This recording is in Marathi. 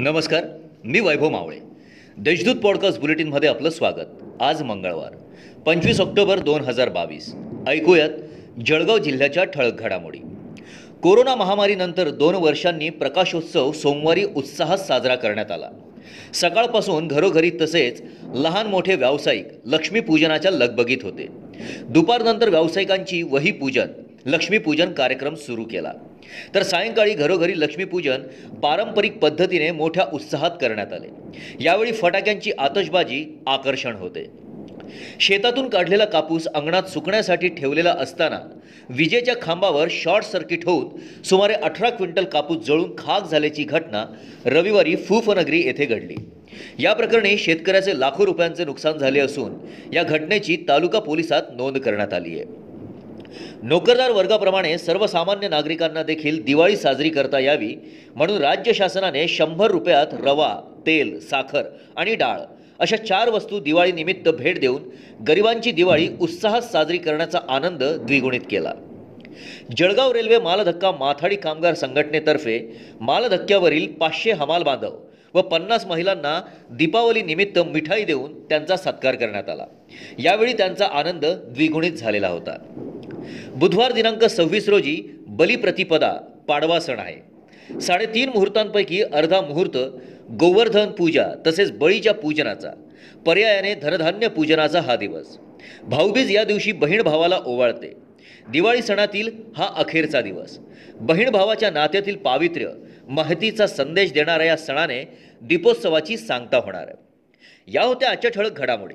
नमस्कार मी वैभव मावळे. देशदूत पॉडकास्ट बुलेटिनमध्ये आपलं स्वागत. आज मंगळवार पंचवीस ऑक्टोबर दोन हजार बावीस. ऐकूयात जळगाव जिल्ह्याच्या ठळक घडामोडी. कोरोना महामारीनंतर दोन वर्षांनी प्रकाशोत्सव सोमवारी उत्साहात साजरा करण्यात आला. सकाळपासून घरोघरी तसेच लहान मोठे व्यावसायिक लक्ष्मीपूजनाच्या लगबगीत होते. दुपारनंतर व्यावसायिकांची वही पूजन लक्ष्मीपूजन कार्यक्रम सुरू केला. तर सायंकाळी घरोघरी लक्ष्मीपूजन पारंपरिक पद्धतीने मोठ्या उत्साहात करण्यात आले. यावेळी फटाक्यांची आतषबाजी आकर्षण होते. शेतातून काढलेला कापूस अंगणात सुकण्यासाठी ठेवलेला असताना विजेच्या खांबावर शॉर्ट सर्किट होऊन सुमारे अठरा क्विंटल कापूस जळून खाक झाल्याची घटना रविवारी फुफनगरी येथे घडली. या प्रकरणी शेतकऱ्याचे लाखो रुपयांचे नुकसान झाले असून या घटनेची तालुका पोलिसात नोंद करण्यात आली आहे. नोकरदार वर्गाप्रमाणे सर्वसामान्य नागरिकांना देखील दिवाळी साजरी करता यावी म्हणून राज्य शासनाने शंभर रुपयात रवा तेल साखर आणि डाळ अशा चार वस्तू दिवाळीनिमित्त भेट देऊन गरिबांची दिवाळी उत्साहात साजरी करण्याचा आनंद द्विगुणित केला. जळगाव रेल्वे मालधक्का माथाडी कामगार संघटनेतर्फे मालधक्क्यावरील पाचशे हमाल बांधव व पन्नास महिलांना दीपावली निमित्त मिठाई देऊन त्यांचा सत्कार करण्यात आला. यावेळी त्यांचा आनंद द्विगुणित झालेला होता. बुधवार दिनांक सव्वीस रोजी बलिप्रतिपदा पाडवा सण आहे. साडेतीन मुहूर्तांपैकी अर्धा मुहूर्त गोवर्धन पूजा तसेच बळीच्या पूजनाचा पर्यायाने धनधान्य पूजनाचा हा दिवस. भाऊबीज या दिवशी बहीण भावाला ओवाळते. दिवाळी सणातील हा अखेरचा दिवस. बहीण भावाच्या नात्यातील पावित्र्य महतीचा संदेश देणाऱ्या या सणाने दीपोत्सवाची सांगता होणार. आहे या होत्या आजच्या ठळक घडामोडी.